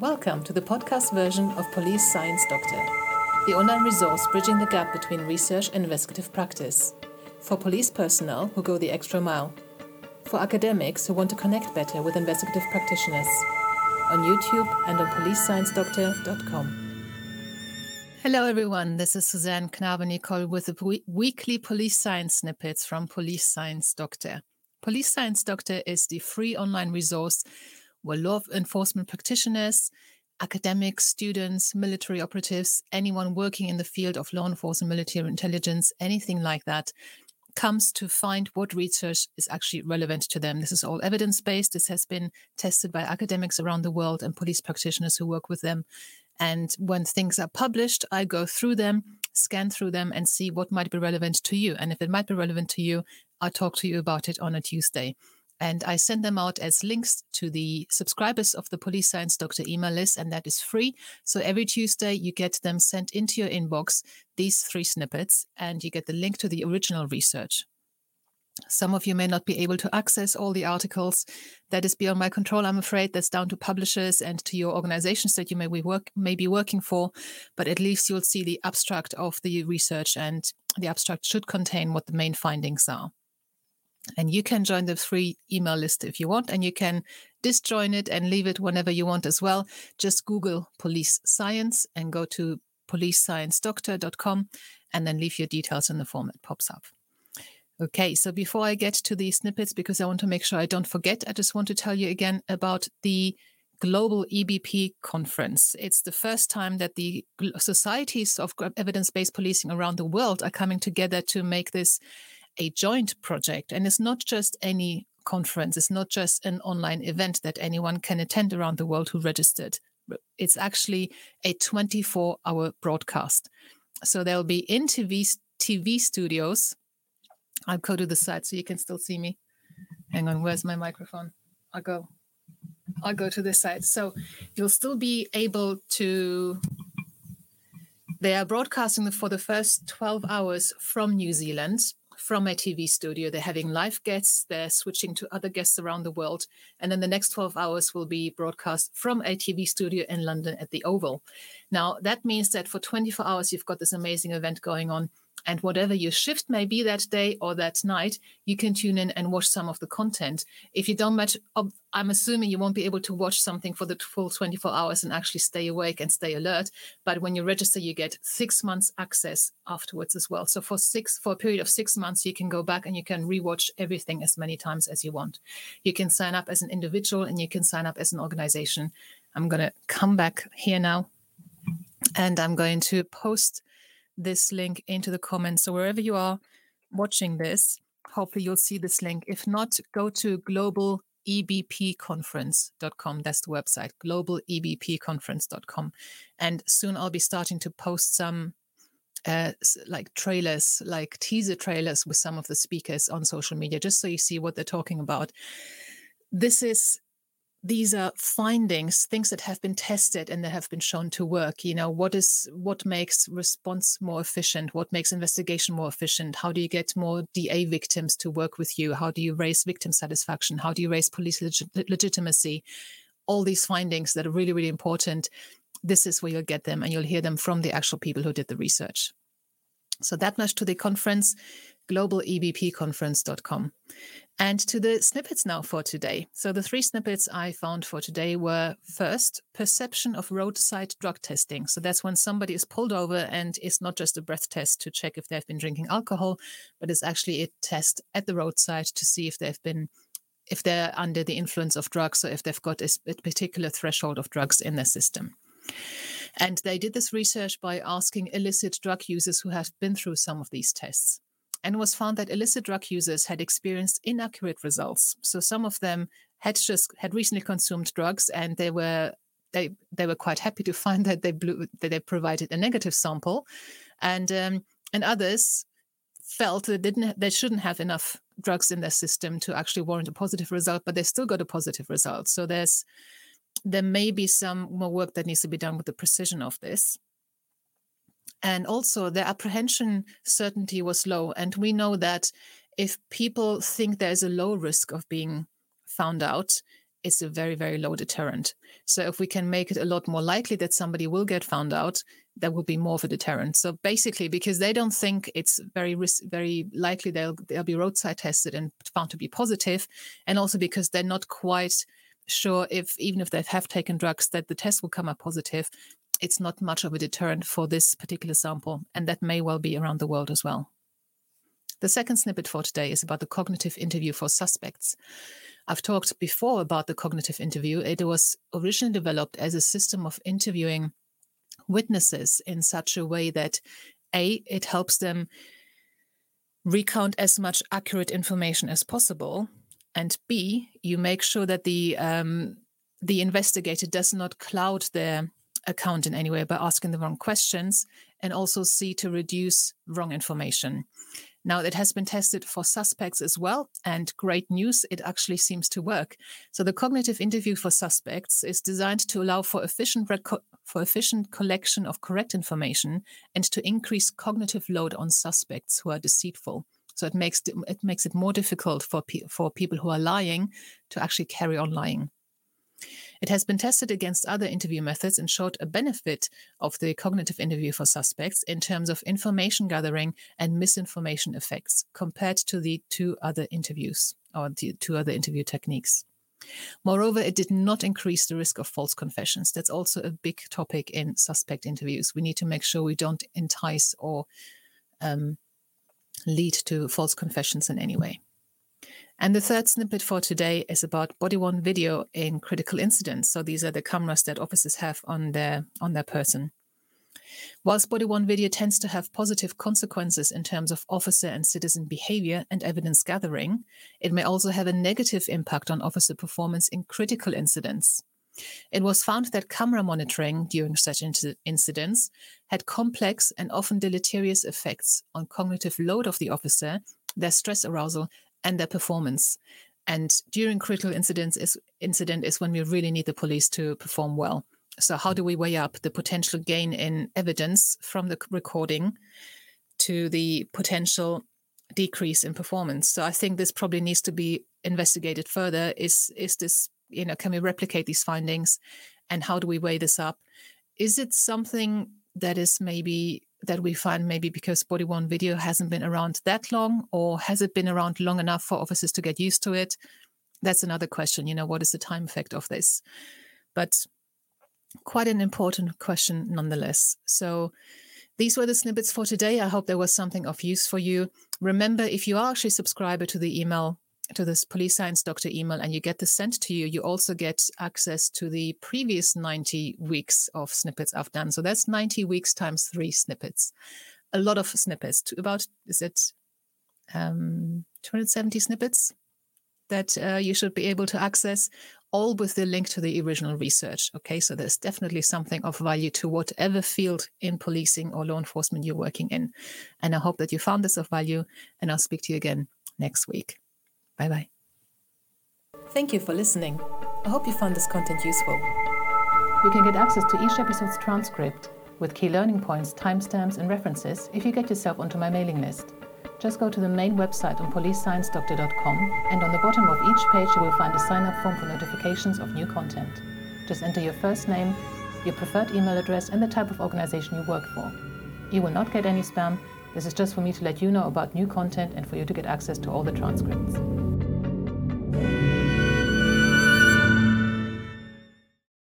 Welcome to the podcast version of Police Science Doctor, the online resource bridging the gap between research and investigative practice. For police personnel who go the extra mile. For academics who want to connect better with investigative practitioners. On YouTube and on policesciencedoctor.com. Hello, everyone. This is Susanne Knabe-Nicol with the weekly police science snippets from Police Science Doctor. Police Science Doctor is the free online resource were law enforcement practitioners, academics, students, military operatives, anyone working in the field of law enforcement, military intelligence, anything like that, comes to find what research is actually relevant to them. This is all evidence based. This has been tested by academics around the world and police practitioners who work with them. And when things are published, I go through them, scan through them, and see what might be relevant to you. And if it might be relevant to you, I'll talk to you about it on a Tuesday. And I send them out as links to the subscribers of the Police Science Doctor email list, and that is free. So every Tuesday, you get them sent into your inbox, these three snippets, and you get the link to the original research. Some of you may not be able to access all the articles. That is beyond my control, I'm afraid. That's down to publishers and to your organizations that you may be, work, may be working for. But at least you'll see the abstract of the research, and the abstract should contain what the main findings are. And you can join the free email list if you want, and you can disjoin it and leave it whenever you want as well. Just Google police science and go to policesciencedoctor.com and then leave your details in the form that pops up. Okay, so before I get to the snippets, because I want to make sure I don't forget, I just want to tell you again about the Global EBP Conference. It's the first time that the societies of evidence based policing around the world are coming together to make this a joint project. And it's not just any conference, it's not just an online event that anyone can attend around the world who registered. It's actually a 24 hour broadcast. So there'll be in TV, TV studios. I'll go to the side so you can still see me. Hang on, where's my microphone? I'll go. I'll go to this side. So you'll still be able to. They are broadcasting for the first 12 hours from New Zealand from a TV studio. They're having live guests, they're switching to other guests around the world. And then the next 12 hours will be broadcast from a TV studio in London at the Oval. Now, that means that for 24 hours, you've got this amazing event going on and whatever your shift may be that day or that night, you can tune in and watch some of the content. If you don't match, I'm assuming you won't be able to watch something for the full 24 hours and actually stay awake and stay alert. But when you register, you get six months access afterwards as well. So for six, for a period of six months, you can go back and you can rewatch everything as many times as you want. You can sign up as an individual and you can sign up as an organization. I'm going to come back here now and I'm going to post this link into the comments. So wherever you are watching this, hopefully you'll see this link. If not, go to globalebpconference.com. That's the website, globalebpconference.com. And soon I'll be starting to post some uh, like trailers, like teaser trailers with some of the speakers on social media, just so you see what they're talking about. This is these are findings things that have been tested and that have been shown to work you know what is what makes response more efficient? What makes investigation more efficient? How do you get more da victims to work with you? How do you raise victim satisfaction? How do you raise police leg- legitimacy? All these findings that are really really important. This is where you'll get them and you'll hear them from the actual people who did the research. So that much to the conference globalebpconference.com and to the snippets now for today. So, the three snippets I found for today were first, perception of roadside drug testing. So, that's when somebody is pulled over and it's not just a breath test to check if they've been drinking alcohol, but it's actually a test at the roadside to see if they've been. If they're under the influence of drugs, or if they've got a particular threshold of drugs in their system. And they did this research by asking illicit drug users who have been through some of these tests and was found that illicit drug users had experienced inaccurate results. So some of them had just had recently consumed drugs and they were they they were quite happy to find that they blew that they provided a negative sample, and um, and others felt they didn't they shouldn't have enough drugs in their system to actually warrant a positive result, but they still got a positive result. So there's there may be some more work that needs to be done with the precision of this. And also, the apprehension certainty was low. And we know that if people think there's a low risk of being found out, it's a very, very low deterrent. So if we can make it a lot more likely that somebody will get found out, that will be more of a deterrent. So basically, because they don't think it's very very likely they'll they'll be roadside tested and found to be positive, and also because they're not quite sure if even if they have taken drugs that the test will come up positive, it's not much of a deterrent for this particular sample, and that may well be around the world as well. The second snippet for today is about the cognitive interview for suspects. I've talked before about the cognitive interview. It was originally developed as a system of interviewing witnesses in such a way that A, it helps them recount as much accurate information as possible, and B, you make sure that the um, the investigator does not cloud their account in any way by asking the wrong questions, and also see to reduce wrong information. Now, it has been tested for suspects as well, and great news, it actually seems to work. So, the cognitive interview for suspects is designed to allow for efficient, reco- for efficient collection of correct information and to increase cognitive load on suspects who are deceitful. So, it makes it makes it more difficult for, pe- for people who are lying to actually carry on lying. It has been tested against other interview methods and showed a benefit of the cognitive interview for suspects in terms of information gathering and misinformation effects compared to the two other interviews or the two other interview techniques. Moreover, it did not increase the risk of false confessions. That's also a big topic in suspect interviews. We need to make sure we don't entice or um, lead to false confessions in any way. And the third snippet for today is about body worn video in critical incidents. So these are the cameras that officers have on their on their person. Whilst body worn video tends to have positive consequences in terms of officer and citizen behavior and evidence gathering, it may also have a negative impact on officer performance in critical incidents. It was found that camera monitoring during such incidents had complex and often deleterious effects on cognitive load of the officer, their stress arousal, and their performance. And during critical incidents is incident is when we really need the police to perform well. So how do we weigh up the potential gain in evidence from the recording to the potential decrease in performance? So I think this probably needs to be investigated further. Is is this, you know, can we replicate these findings and how do we weigh this up? Is it something that is maybe that we find maybe because body worn video hasn't been around that long, or has it been around long enough for officers to get used to it? That's another question. You know, what is the time effect of this? But quite an important question nonetheless. So, these were the snippets for today. I hope there was something of use for you. Remember, if you are actually a subscriber to the email to this police science doctor email and you get this sent to you, you also get access to the previous 90 weeks of snippets I've done. So that's 90 weeks times three snippets. A lot of snippets, to about, is it um, 270 snippets that uh, you should be able to access, all with the link to the original research. Okay, so there's definitely something of value to whatever field in policing or law enforcement you're working in. And I hope that you found this of value, and I'll speak to you again next week. Bye bye. Thank you for listening. I hope you found this content useful. You can get access to each episode's transcript with key learning points, timestamps, and references if you get yourself onto my mailing list. Just go to the main website on policesciencedoctor.com, and on the bottom of each page, you will find a sign up form for notifications of new content. Just enter your first name, your preferred email address, and the type of organization you work for. You will not get any spam. This is just for me to let you know about new content and for you to get access to all the transcripts. Thank you.